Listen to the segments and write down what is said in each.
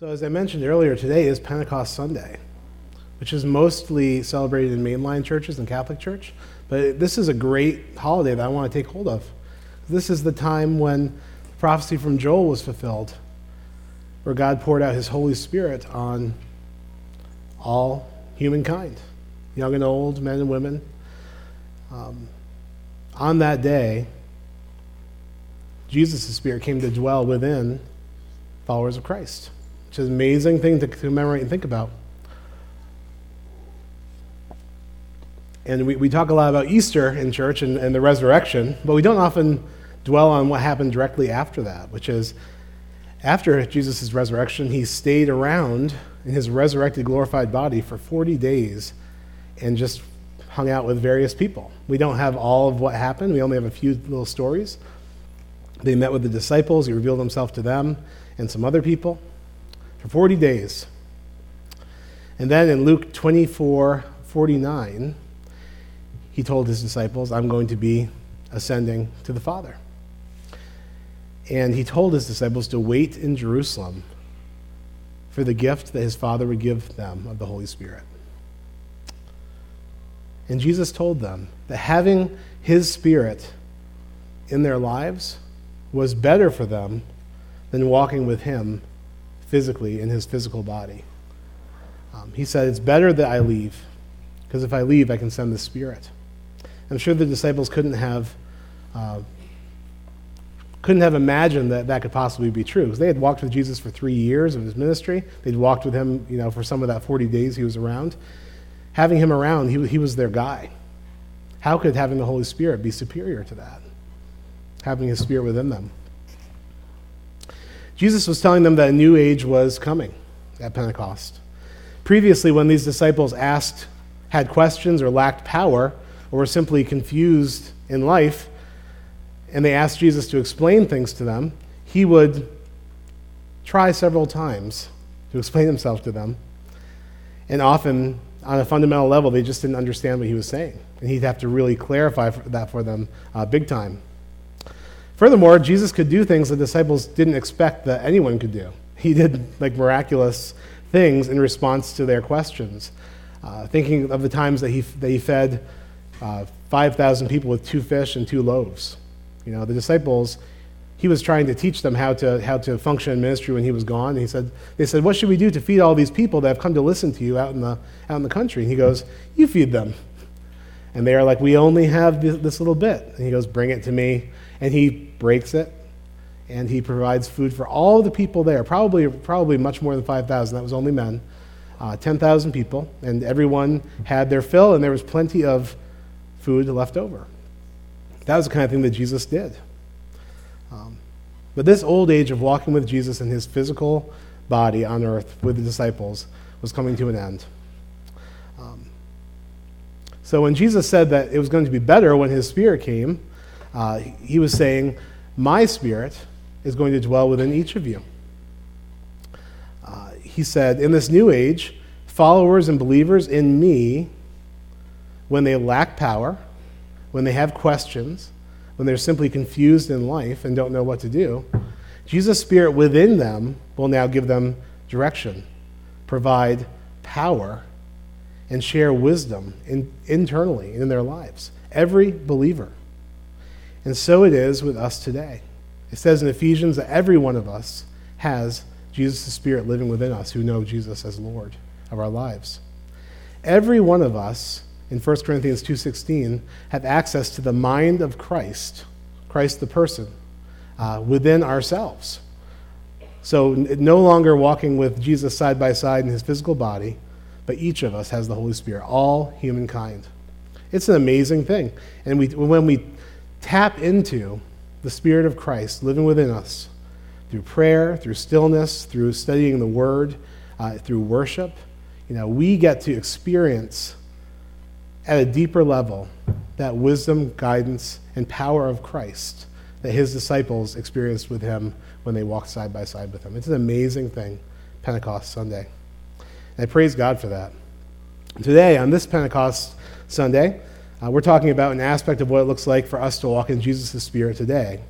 So, as I mentioned earlier, today is Pentecost Sunday, which is mostly celebrated in mainline churches and Catholic Church. But this is a great holiday that I want to take hold of. This is the time when prophecy from Joel was fulfilled, where God poured out his Holy Spirit on all humankind, young and old, men and women. Um, on that day, Jesus' Spirit came to dwell within followers of Christ, is an amazing thing to commemorate and think about. And we, we talk a lot about Easter in church and, and the resurrection, but we don't often dwell on what happened directly after that, which is after Jesus' resurrection, he stayed around in his resurrected, glorified body for 40 days and just hung out with various people. We don't have all of what happened, we only have a few little stories. They met with the disciples, he revealed himself to them and some other people for 40 days. And then in Luke 24 49, he told his disciples, I'm going to be ascending to the Father. And he told his disciples to wait in Jerusalem for the gift that his Father would give them of the Holy Spirit. And Jesus told them that having his Spirit in their lives was better for them than walking with him physically in his physical body. Um, he said, It's better that I leave, because if I leave, I can send the Spirit. I'm sure the disciples couldn't have. Uh, couldn't have imagined that that could possibly be true because they had walked with Jesus for three years of his ministry. They'd walked with him, you know, for some of that 40 days he was around. Having him around, he, he was their guy. How could having the Holy Spirit be superior to that? Having his Spirit within them. Jesus was telling them that a new age was coming at Pentecost. Previously, when these disciples asked, had questions, or lacked power, or were simply confused in life, and they asked Jesus to explain things to them, he would try several times to explain himself to them. And often, on a fundamental level, they just didn't understand what he was saying. And he'd have to really clarify that for them uh, big time. Furthermore, Jesus could do things the disciples didn't expect that anyone could do. He did like miraculous things in response to their questions. Uh, thinking of the times that he, that he fed uh, 5,000 people with two fish and two loaves. You know, the disciples, he was trying to teach them how to, how to function in ministry when he was gone. And he said, they said, What should we do to feed all these people that have come to listen to you out in the, out in the country? And he goes, You feed them. And they are like, We only have this, this little bit. And he goes, Bring it to me. And he breaks it and he provides food for all the people there, probably, probably much more than 5,000. That was only men. Uh, 10,000 people, and everyone had their fill, and there was plenty of food left over. That was the kind of thing that Jesus did. Um, but this old age of walking with Jesus in his physical body on earth with the disciples was coming to an end. Um, so when Jesus said that it was going to be better when his spirit came, uh, he was saying, My spirit is going to dwell within each of you. Uh, he said, In this new age, followers and believers in me, when they lack power, when they have questions, when they're simply confused in life and don't know what to do, Jesus' Spirit within them will now give them direction, provide power, and share wisdom in, internally in their lives. Every believer. And so it is with us today. It says in Ephesians that every one of us has Jesus' Spirit living within us who know Jesus as Lord of our lives. Every one of us in 1 Corinthians 2.16 have access to the mind of Christ, Christ the person, uh, within ourselves. So no longer walking with Jesus side by side in his physical body, but each of us has the Holy Spirit, all humankind. It's an amazing thing. And we, when we tap into the Spirit of Christ living within us through prayer, through stillness, through studying the Word, uh, through worship, you know, we get to experience at a deeper level that wisdom, guidance, and power of Christ that his disciples experienced with him when they walked side by side with him. It's an amazing thing, Pentecost Sunday. And I praise God for that. Today, on this Pentecost Sunday, uh, we're talking about an aspect of what it looks like for us to walk in Jesus' Spirit today.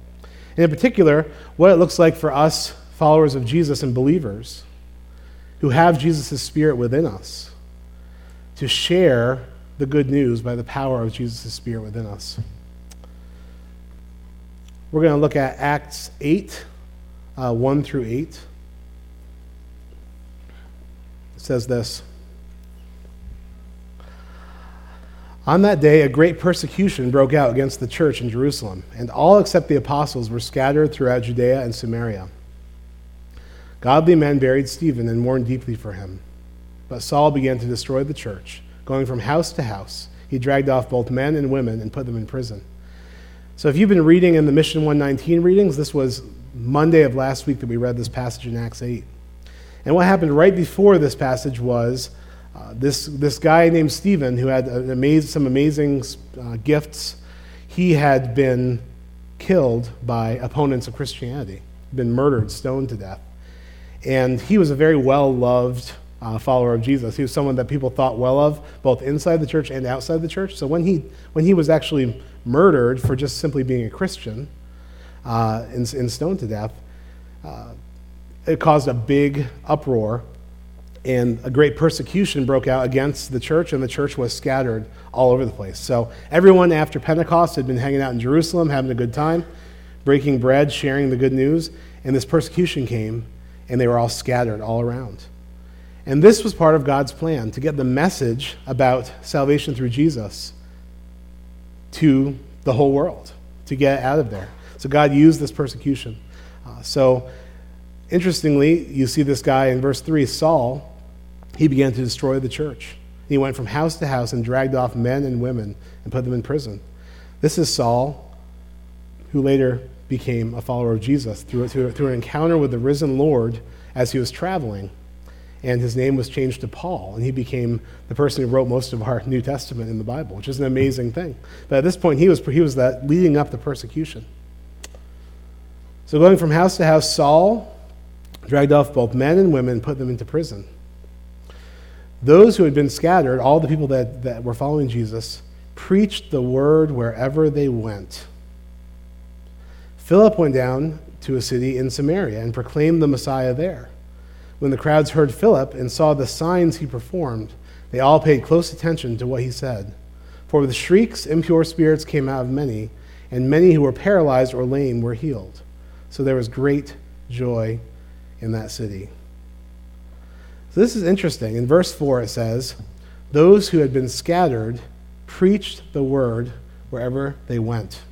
And in particular, what it looks like for us, followers of Jesus and believers, who have Jesus' Spirit within us to share the good news by the power of Jesus' Spirit within us. We're going to look at Acts 8, uh, 1 through 8. It says this. On that day, a great persecution broke out against the church in Jerusalem, and all except the apostles were scattered throughout Judea and Samaria. Godly men buried Stephen and mourned deeply for him. But Saul began to destroy the church. Going from house to house, he dragged off both men and women and put them in prison. So, if you've been reading in the Mission 119 readings, this was Monday of last week that we read this passage in Acts 8. And what happened right before this passage was uh, this, this guy named Stephen, who had amaz- some amazing uh, gifts, he had been killed by opponents of Christianity, been murdered, stoned to death. And he was a very well loved uh, follower of Jesus. He was someone that people thought well of, both inside the church and outside the church. So when he, when he was actually murdered for just simply being a Christian uh, and, and stoned to death, uh, it caused a big uproar and a great persecution broke out against the church, and the church was scattered all over the place. So everyone after Pentecost had been hanging out in Jerusalem, having a good time, breaking bread, sharing the good news, and this persecution came, and they were all scattered all around. And this was part of God's plan to get the message about salvation through Jesus to the whole world, to get out of there. So God used this persecution. Uh, so, interestingly, you see this guy in verse 3, Saul he began to destroy the church. He went from house to house and dragged off men and women and put them in prison. This is Saul, who later became a follower of Jesus through, through, through an encounter with the risen Lord as he was traveling. And his name was changed to Paul, and he became the person who wrote most of our New Testament in the Bible, which is an amazing thing. But at this point, he was, he was that leading up the persecution. So, going from house to house, Saul dragged off both men and women and put them into prison. Those who had been scattered, all the people that, that were following Jesus, preached the word wherever they went. Philip went down to a city in Samaria and proclaimed the Messiah there. When the crowds heard Philip and saw the signs he performed, they all paid close attention to what he said. For with shrieks, impure spirits came out of many, and many who were paralyzed or lame were healed. So there was great joy in that city. So this is interesting. In verse 4, it says, Those who had been scattered preached the word wherever they went.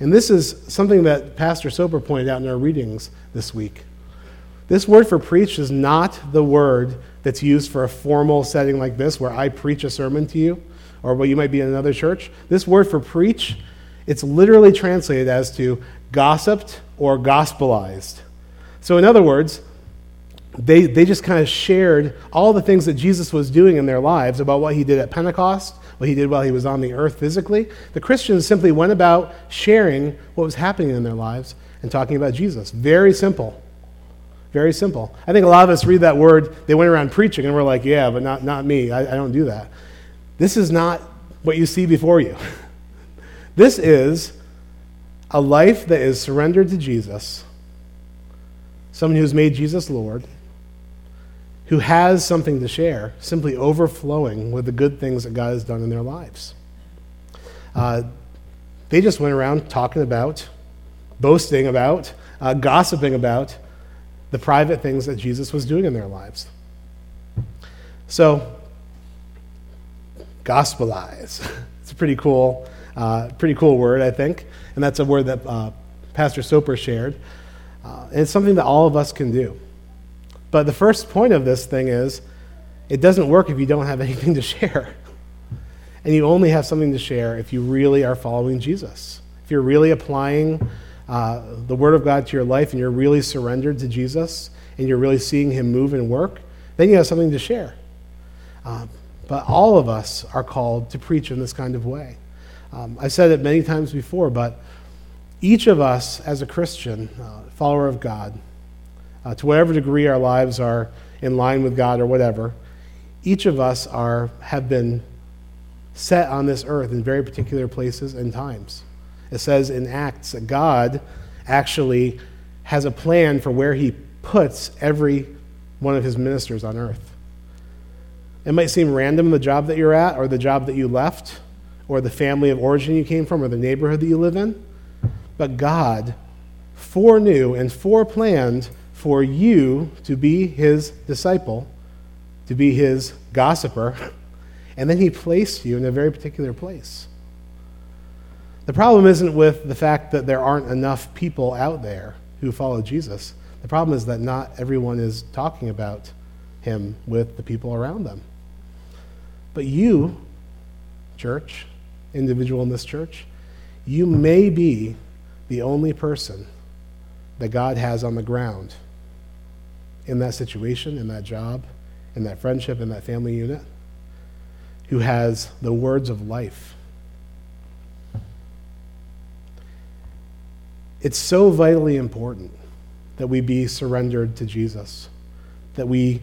And this is something that Pastor Soper pointed out in our readings this week. This word for preach is not the word that's used for a formal setting like this, where I preach a sermon to you, or where you might be in another church. This word for preach, it's literally translated as to gossiped or gospelized. So, in other words, they, they just kind of shared all the things that Jesus was doing in their lives about what he did at Pentecost, what he did while he was on the earth physically. The Christians simply went about sharing what was happening in their lives and talking about Jesus. Very simple. Very simple. I think a lot of us read that word, they went around preaching, and we're like, yeah, but not, not me. I, I don't do that. This is not what you see before you. this is a life that is surrendered to Jesus, someone who's made Jesus Lord who has something to share, simply overflowing with the good things that God has done in their lives. Uh, they just went around talking about, boasting about, uh, gossiping about the private things that Jesus was doing in their lives. So, gospelize. it's a pretty cool, uh, pretty cool word, I think, and that's a word that uh, Pastor Soper shared. Uh, and it's something that all of us can do. But the first point of this thing is it doesn't work if you don't have anything to share. And you only have something to share if you really are following Jesus. If you're really applying uh, the Word of God to your life and you're really surrendered to Jesus and you're really seeing Him move and work, then you have something to share. Uh, but all of us are called to preach in this kind of way. Um, I've said it many times before, but each of us as a Christian, uh, follower of God, uh, to whatever degree our lives are in line with God or whatever, each of us are, have been set on this earth in very particular places and times. It says in Acts that God actually has a plan for where he puts every one of his ministers on earth. It might seem random the job that you're at, or the job that you left, or the family of origin you came from, or the neighborhood that you live in, but God foreknew and foreplanned for you to be his disciple, to be his gossiper, and then he placed you in a very particular place. The problem isn't with the fact that there aren't enough people out there who follow Jesus. The problem is that not everyone is talking about him with the people around them. But you, church, individual in this church, you may be the only person that God has on the ground in that situation, in that job, in that friendship, in that family unit, who has the words of life. It's so vitally important that we be surrendered to Jesus, that we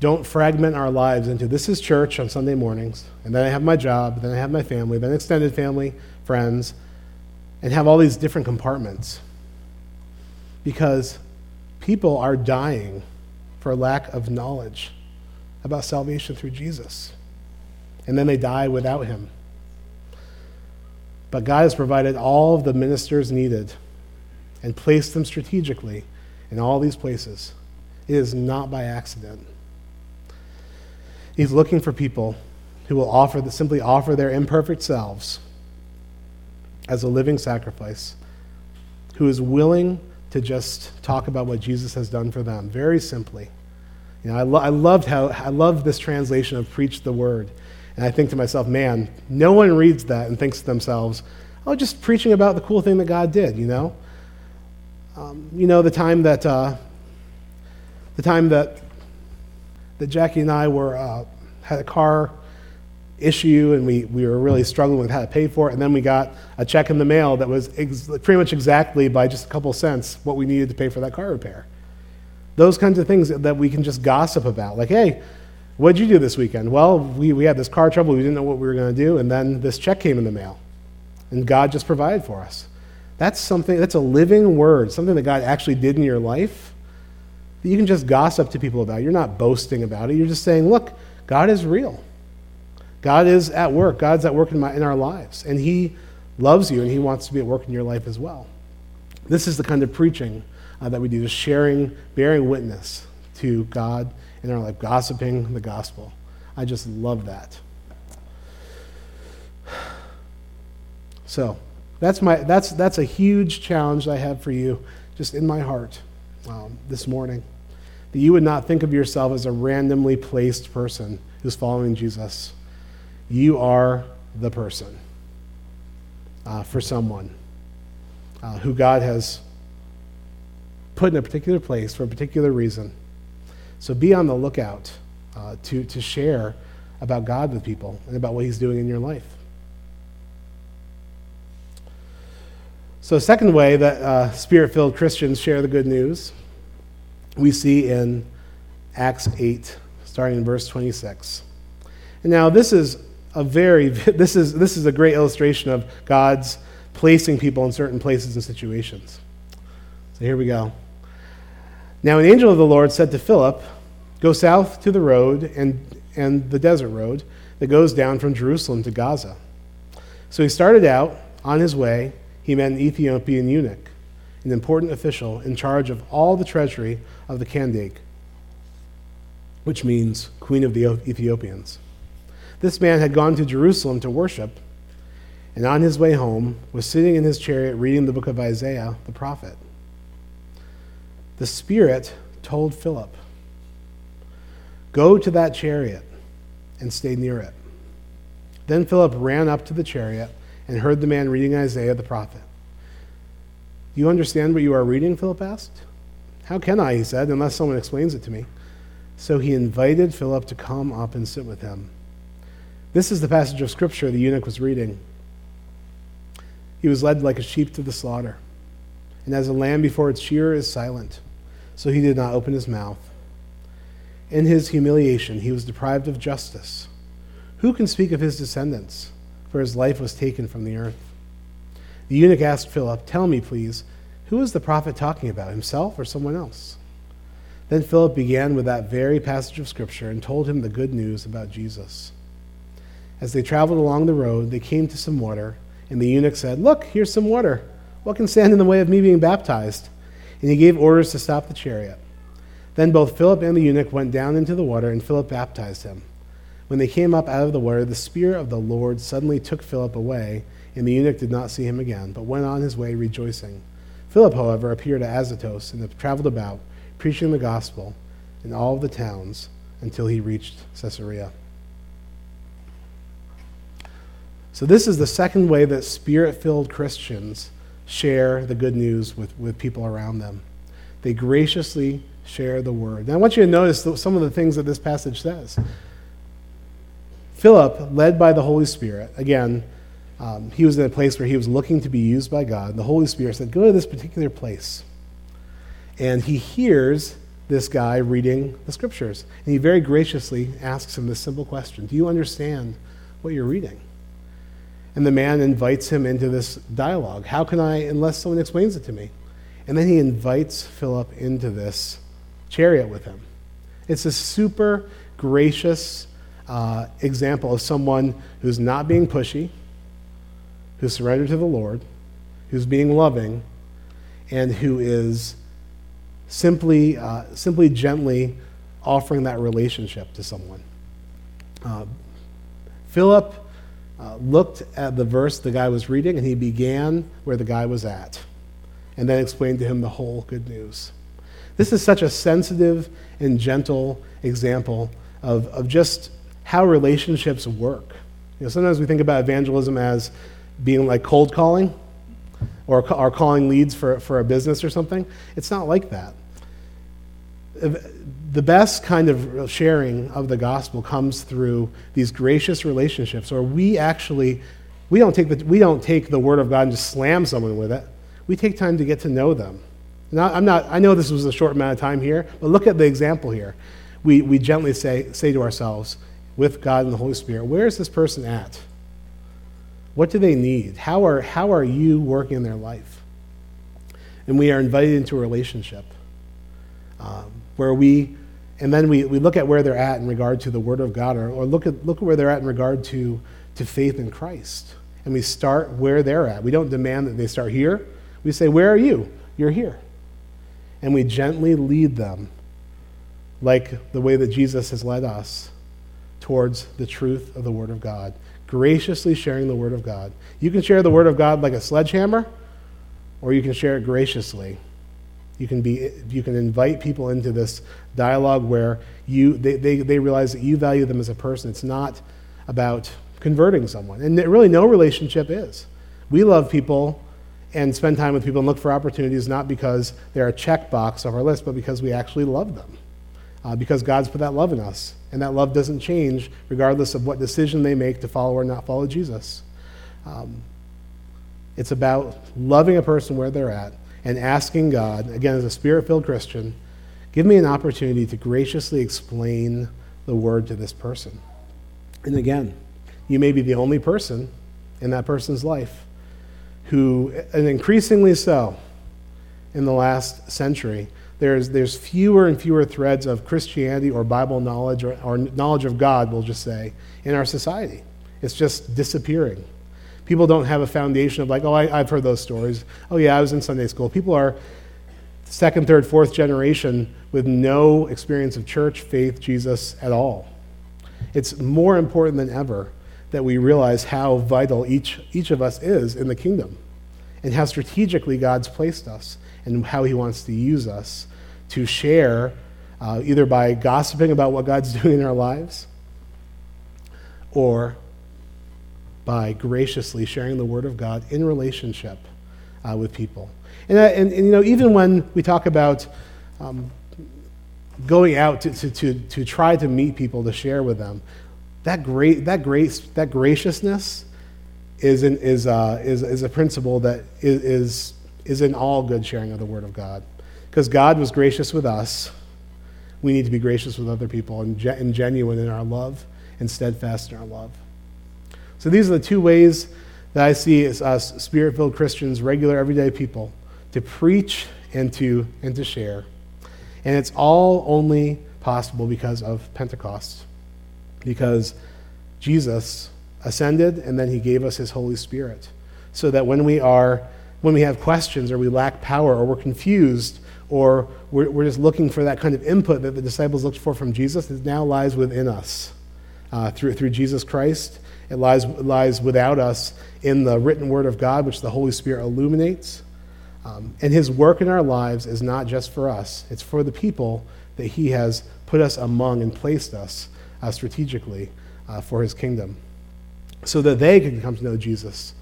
don't fragment our lives into this is church on Sunday mornings, and then I have my job, then I have my family, then extended family, friends, and have all these different compartments. Because people are dying for lack of knowledge about salvation through Jesus. And then they die without him. But God has provided all of the ministers needed and placed them strategically in all these places. It is not by accident. He's looking for people who will offer the, simply offer their imperfect selves as a living sacrifice, who is willing to just talk about what Jesus has done for them, very simply. You know, I, lo- I loved how I love this translation of preach the word. And I think to myself, man, no one reads that and thinks to themselves, oh, just preaching about the cool thing that God did, you know? Um, you know, the time that, uh, the time that, that Jackie and I were, uh, had a car issue and we, we were really struggling with how to pay for it. And then we got a check in the mail that was ex- pretty much exactly by just a couple cents what we needed to pay for that car repair. Those kinds of things that we can just gossip about. Like, hey, what'd you do this weekend? Well, we, we had this car trouble. We didn't know what we were going to do. And then this check came in the mail. And God just provided for us. That's something, that's a living word, something that God actually did in your life that you can just gossip to people about. You're not boasting about it. You're just saying, look, God is real. God is at work. God's at work in, my, in our lives. And He loves you and He wants to be at work in your life as well. This is the kind of preaching uh, that we do, just sharing, bearing witness to God in our life, gossiping the gospel. I just love that. So, that's, my, that's, that's a huge challenge I have for you just in my heart um, this morning. That you would not think of yourself as a randomly placed person who's following Jesus you are the person uh, for someone uh, who God has put in a particular place for a particular reason. So be on the lookout uh, to, to share about God with people and about what He's doing in your life. So, second way that uh, spirit filled Christians share the good news, we see in Acts 8, starting in verse 26. And now, this is a very, this is, this is a great illustration of God's placing people in certain places and situations. So here we go. Now, an angel of the Lord said to Philip, Go south to the road and, and the desert road that goes down from Jerusalem to Gaza. So he started out on his way. He met an Ethiopian eunuch, an important official in charge of all the treasury of the Kandake, which means Queen of the Ethiopians. This man had gone to Jerusalem to worship, and on his way home was sitting in his chariot reading the book of Isaiah the prophet. The Spirit told Philip, Go to that chariot and stay near it. Then Philip ran up to the chariot and heard the man reading Isaiah the prophet. Do you understand what you are reading? Philip asked. How can I, he said, unless someone explains it to me? So he invited Philip to come up and sit with him. This is the passage of Scripture the eunuch was reading. He was led like a sheep to the slaughter, and as a lamb before its shearer is silent, so he did not open his mouth. In his humiliation, he was deprived of justice. Who can speak of his descendants? For his life was taken from the earth. The eunuch asked Philip, Tell me, please, who is the prophet talking about, himself or someone else? Then Philip began with that very passage of Scripture and told him the good news about Jesus. As they traveled along the road, they came to some water, and the eunuch said, Look, here's some water. What can stand in the way of me being baptized? And he gave orders to stop the chariot. Then both Philip and the eunuch went down into the water, and Philip baptized him. When they came up out of the water, the Spirit of the Lord suddenly took Philip away, and the eunuch did not see him again, but went on his way rejoicing. Philip, however, appeared at Azotus and traveled about preaching the gospel in all the towns until he reached Caesarea. So, this is the second way that spirit filled Christians share the good news with, with people around them. They graciously share the word. Now, I want you to notice some of the things that this passage says. Philip, led by the Holy Spirit, again, um, he was in a place where he was looking to be used by God. The Holy Spirit said, Go to this particular place and he hears this guy reading the scriptures. And he very graciously asks him this simple question Do you understand what you're reading? And the man invites him into this dialogue. How can I, unless someone explains it to me? And then he invites Philip into this chariot with him. It's a super gracious uh, example of someone who's not being pushy, who's surrendered to the Lord, who's being loving, and who is simply, uh, simply gently offering that relationship to someone. Uh, Philip uh, looked at the verse the guy was reading and he began where the guy was at and then explained to him the whole good news. This is such a sensitive and gentle example of, of just how relationships work. You know, sometimes we think about evangelism as being like cold calling or are calling leads for, for a business or something. It's not like that. The best kind of sharing of the gospel comes through these gracious relationships, or we actually we don't take the, we don't take the word of God and just slam someone with it. We take time to get to know them. Now, I'm not, I know this was a short amount of time here, but look at the example here. We, we gently say, say to ourselves, with God and the Holy Spirit, where is this person at? What do they need? How are, how are you working in their life? And we are invited into a relationship um, where we, and then we, we look at where they're at in regard to the Word of God, or, or look, at, look at where they're at in regard to, to faith in Christ. And we start where they're at. We don't demand that they start here. We say, Where are you? You're here. And we gently lead them, like the way that Jesus has led us, towards the truth of the Word of God graciously sharing the Word of God. You can share the Word of God like a sledgehammer, or you can share it graciously. You can, be, you can invite people into this dialogue where you, they, they, they realize that you value them as a person. It's not about converting someone. And really, no relationship is. We love people and spend time with people and look for opportunities not because they're a checkbox of our list, but because we actually love them. Uh, because God's put that love in us. And that love doesn't change regardless of what decision they make to follow or not follow Jesus. Um, it's about loving a person where they're at and asking God, again, as a spirit filled Christian, give me an opportunity to graciously explain the word to this person. And again, you may be the only person in that person's life who, and increasingly so in the last century, there's, there's fewer and fewer threads of Christianity or Bible knowledge or, or knowledge of God, we'll just say, in our society. It's just disappearing. People don't have a foundation of, like, oh, I, I've heard those stories. Oh, yeah, I was in Sunday school. People are second, third, fourth generation with no experience of church, faith, Jesus at all. It's more important than ever that we realize how vital each, each of us is in the kingdom and how strategically God's placed us and how he wants to use us to share, uh, either by gossiping about what God's doing in our lives or by graciously sharing the Word of God in relationship uh, with people. And, uh, and, and, you know, even when we talk about um, going out to, to, to, to try to meet people to share with them, that, great, that, grace, that graciousness is, in, is, uh, is, is a principle that is, is is in all good sharing of the Word of God. Because God was gracious with us, we need to be gracious with other people and, ge- and genuine in our love and steadfast in our love. So these are the two ways that I see as us spirit filled Christians, regular, everyday people, to preach and to, and to share. And it's all only possible because of Pentecost. Because Jesus ascended and then he gave us his Holy Spirit. So that when we are when we have questions or we lack power or we're confused or we're, we're just looking for that kind of input that the disciples looked for from Jesus, it now lies within us uh, through, through Jesus Christ. It lies, lies without us in the written word of God, which the Holy Spirit illuminates. Um, and his work in our lives is not just for us, it's for the people that he has put us among and placed us uh, strategically uh, for his kingdom. So that they can come to know Jesus.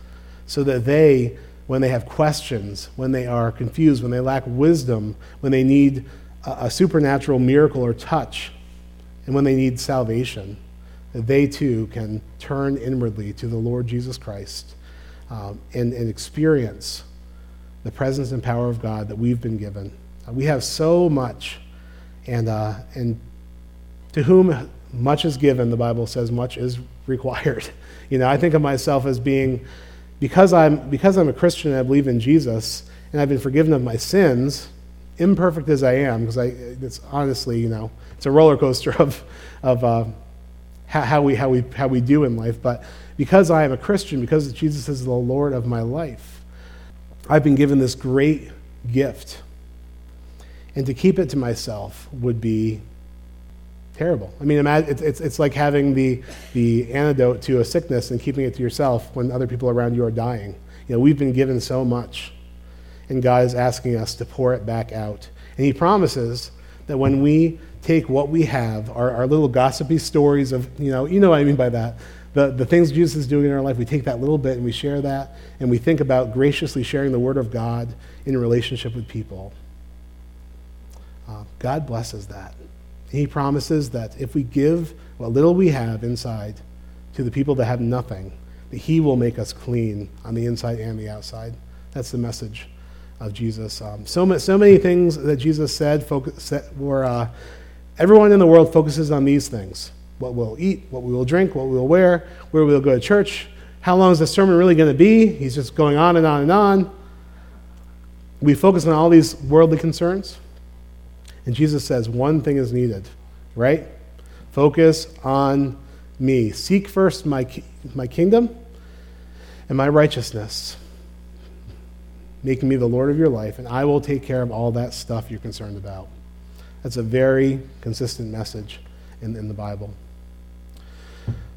So that they, when they have questions, when they are confused, when they lack wisdom, when they need a, a supernatural miracle or touch, and when they need salvation, they too can turn inwardly to the Lord Jesus Christ um, and, and experience the presence and power of God that we've been given. Uh, we have so much, and, uh, and to whom much is given, the Bible says much is required. You know, I think of myself as being, because I'm, because I'm a Christian and I believe in Jesus, and I've been forgiven of my sins, imperfect as I am, because I, it's honestly, you know, it's a roller coaster of, of uh, how, how, we, how, we, how we do in life. But because I am a Christian, because Jesus is the Lord of my life, I've been given this great gift. And to keep it to myself would be terrible. I mean, it's, it's, it's like having the, the antidote to a sickness and keeping it to yourself when other people around you are dying. You know, we've been given so much, and God is asking us to pour it back out. And He promises that when we take what we have, our, our little gossipy stories of, you know, you know what I mean by that, the, the things Jesus is doing in our life, we take that little bit and we share that, and we think about graciously sharing the Word of God in relationship with people. Uh, God blesses that. He promises that if we give what little we have inside to the people that have nothing, that He will make us clean on the inside and the outside. That's the message of Jesus. Um, so, so many things that Jesus said focus, were uh, everyone in the world focuses on these things what we'll eat, what we will drink, what we will wear, where we'll go to church. How long is the sermon really going to be? He's just going on and on and on. We focus on all these worldly concerns. And Jesus says one thing is needed, right? Focus on me. Seek first my, my kingdom and my righteousness, making me the Lord of your life, and I will take care of all that stuff you're concerned about. That's a very consistent message in, in the Bible.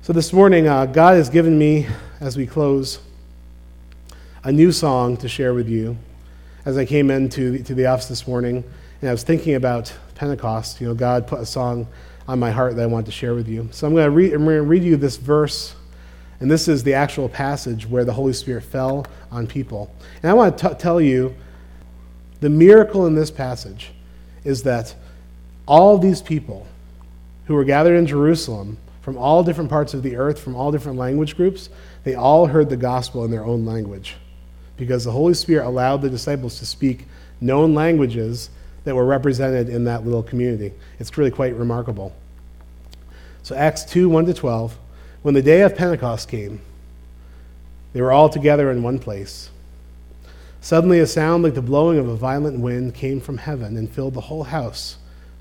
So this morning, uh, God has given me, as we close, a new song to share with you. As I came into to the office this morning, and I was thinking about Pentecost, you know, God put a song on my heart that I want to share with you. So I'm going to read, I'm going to read you this verse, and this is the actual passage where the Holy Spirit fell on people. And I want to tell you the miracle in this passage is that all these people who were gathered in Jerusalem from all different parts of the earth, from all different language groups, they all heard the gospel in their own language. Because the Holy Spirit allowed the disciples to speak known languages that were represented in that little community. It's really quite remarkable. So, Acts 2 1 to 12, when the day of Pentecost came, they were all together in one place. Suddenly, a sound like the blowing of a violent wind came from heaven and filled the whole house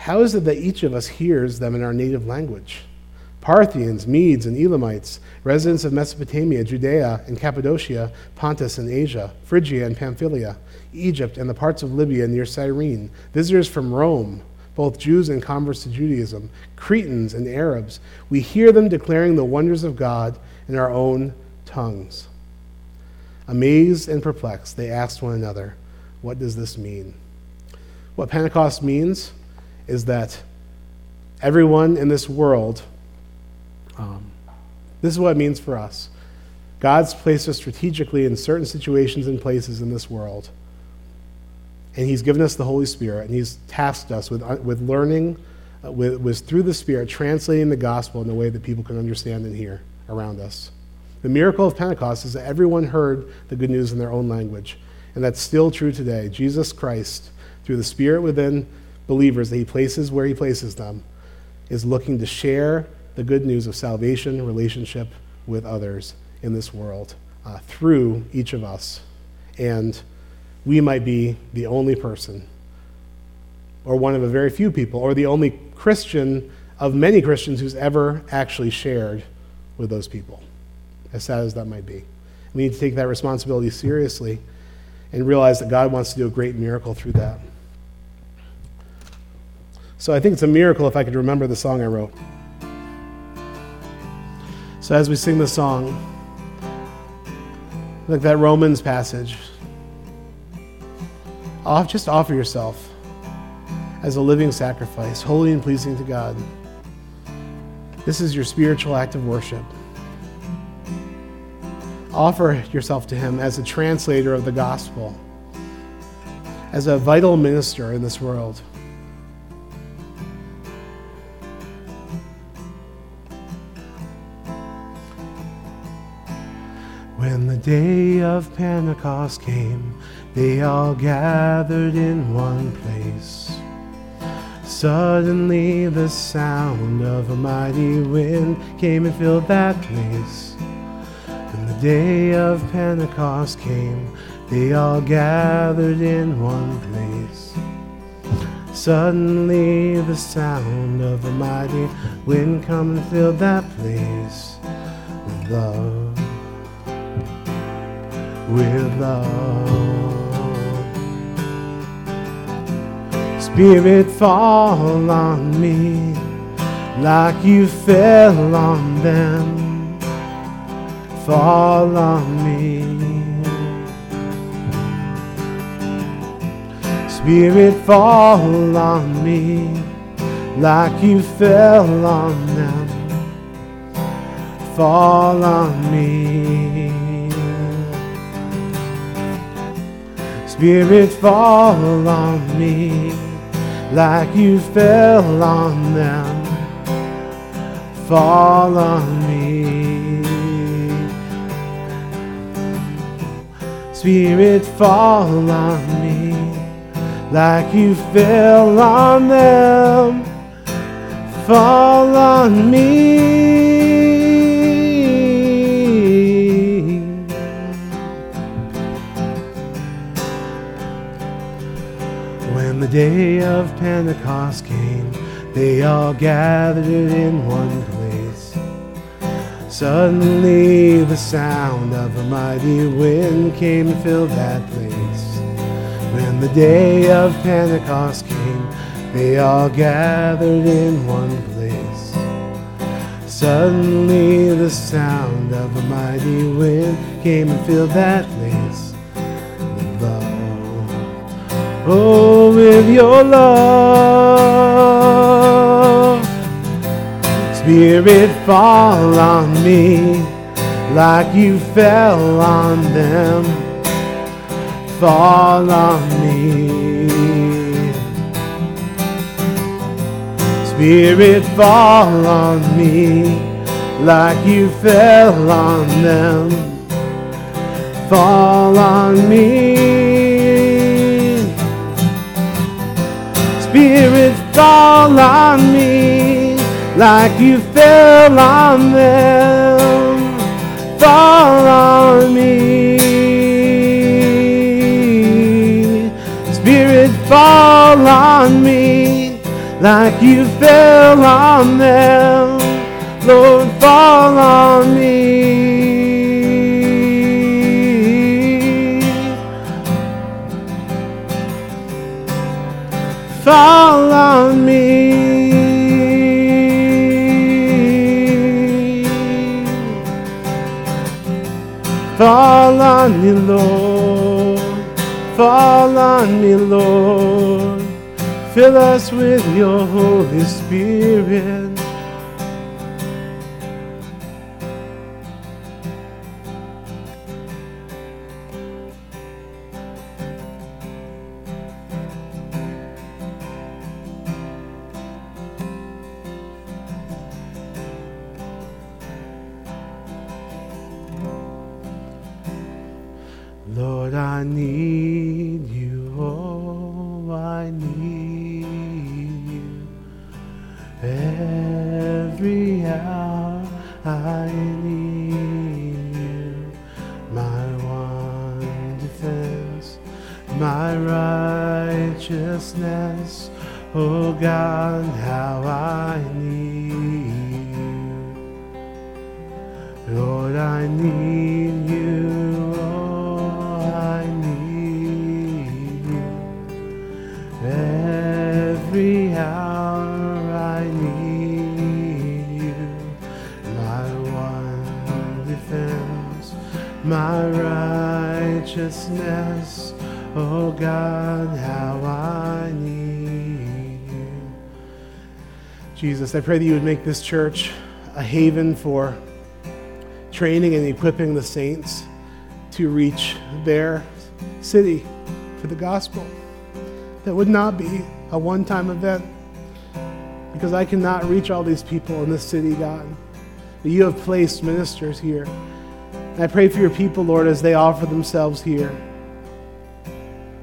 How is it that each of us hears them in our native language? Parthians, Medes, and Elamites, residents of Mesopotamia, Judea and Cappadocia, Pontus and Asia, Phrygia and Pamphylia, Egypt and the parts of Libya near Cyrene, visitors from Rome, both Jews and converts to Judaism, Cretans and Arabs, we hear them declaring the wonders of God in our own tongues. Amazed and perplexed, they asked one another, What does this mean? What Pentecost means is that everyone in this world, um, this is what it means for us. God's placed us strategically in certain situations and places in this world. And He's given us the Holy Spirit, and He's tasked us with, uh, with learning uh, was through the Spirit translating the gospel in a way that people can understand and hear around us. The miracle of Pentecost is that everyone heard the good news in their own language. And that's still true today. Jesus Christ, through the Spirit within believers that He places where He places them, is looking to share the good news of salvation, relationship with others in this world uh, through each of us. And we might be the only person, or one of a very few people, or the only Christian of many Christians who's ever actually shared with those people, as sad as that might be. We need to take that responsibility seriously and realize that God wants to do a great miracle through that. So I think it's a miracle if I could remember the song I wrote. So as we sing the song, like that Romans passage, off, just offer yourself as a living sacrifice, holy and pleasing to God. This is your spiritual act of worship. Offer yourself to Him as a translator of the gospel, as a vital minister in this world. When the day of Pentecost came, they all gathered in one place. Suddenly, the sound of a mighty wind came and filled that place When the day of Pentecost came, they all gathered in one place. Suddenly the sound of a mighty wind come and filled that place with love, with love. Spirit fall on me like you fell on them fall on me. Spirit, fall on me like you fell on them. Fall on me. Spirit, fall on me like you fell on them. Fall on me. Spirit, fall on me like you fell on them. Fall on me. Day of Pentecost came, they all gathered in one place. Suddenly the sound of a mighty wind came and filled that place. When the day of Pentecost came, they all gathered in one place. Suddenly the sound of a mighty wind came and filled that place. Oh, your love. Spirit, fall on me like you fell on them. Fall on me. Spirit, fall on me like you fell on them. Fall on me. Spirit, fall on me like you fell on them, fall on me. Spirit, fall on me like you fell on them. Lord, fall on me. Fall on me. Fall on me, Lord. Fall on me, Lord. Fill us with your Holy Spirit. Righteousness. Oh God, how I need you. Lord, I need you. Oh, I need you. Every hour I need you. My one defense, my righteousness. Oh God, how I need you. Jesus, I pray that you would make this church a haven for training and equipping the saints to reach their city for the gospel. That would not be a one time event because I cannot reach all these people in this city, God. But you have placed ministers here. And I pray for your people, Lord, as they offer themselves here,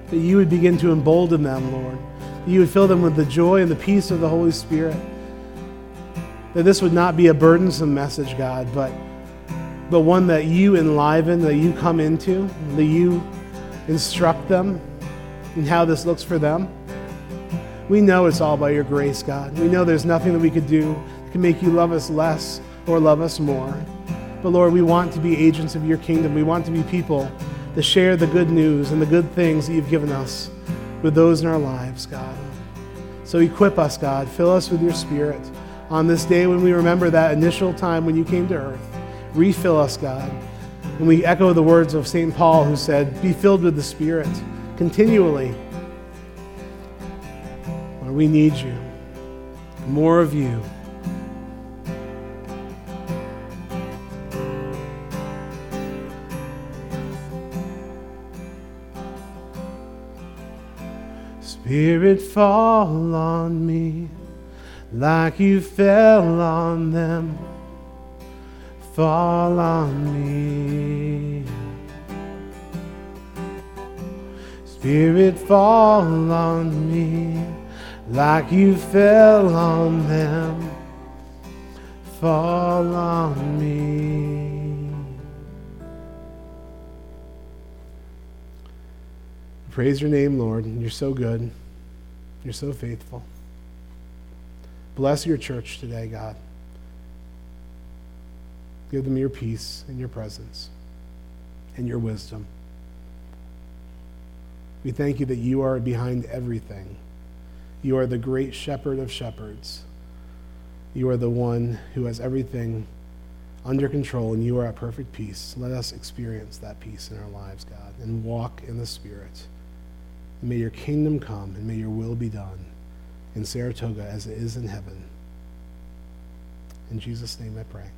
that you would begin to embolden them, Lord. That you would fill them with the joy and the peace of the Holy Spirit. That this would not be a burdensome message, God, but but one that you enliven, that you come into, that you instruct them in how this looks for them. We know it's all by your grace, God. We know there's nothing that we could do that can make you love us less or love us more. But Lord, we want to be agents of your kingdom. We want to be people that share the good news and the good things that you've given us with those in our lives, God. So equip us, God. Fill us with your spirit on this day when we remember that initial time when you came to earth. Refill us, God. And we echo the words of St. Paul, who said, Be filled with the Spirit continually. Lord, we need you. More of you. Spirit, fall on me like you fell on them fall on me. Spirit, fall on me like you fell on them. Fall on me. Praise your name, Lord. You're so good. You're so faithful. Bless your church today, God. Give them your peace and your presence and your wisdom. We thank you that you are behind everything. You are the great shepherd of shepherds. You are the one who has everything under control, and you are at perfect peace. Let us experience that peace in our lives, God, and walk in the Spirit. And may your kingdom come, and may your will be done in Saratoga as it is in heaven. In Jesus' name I pray.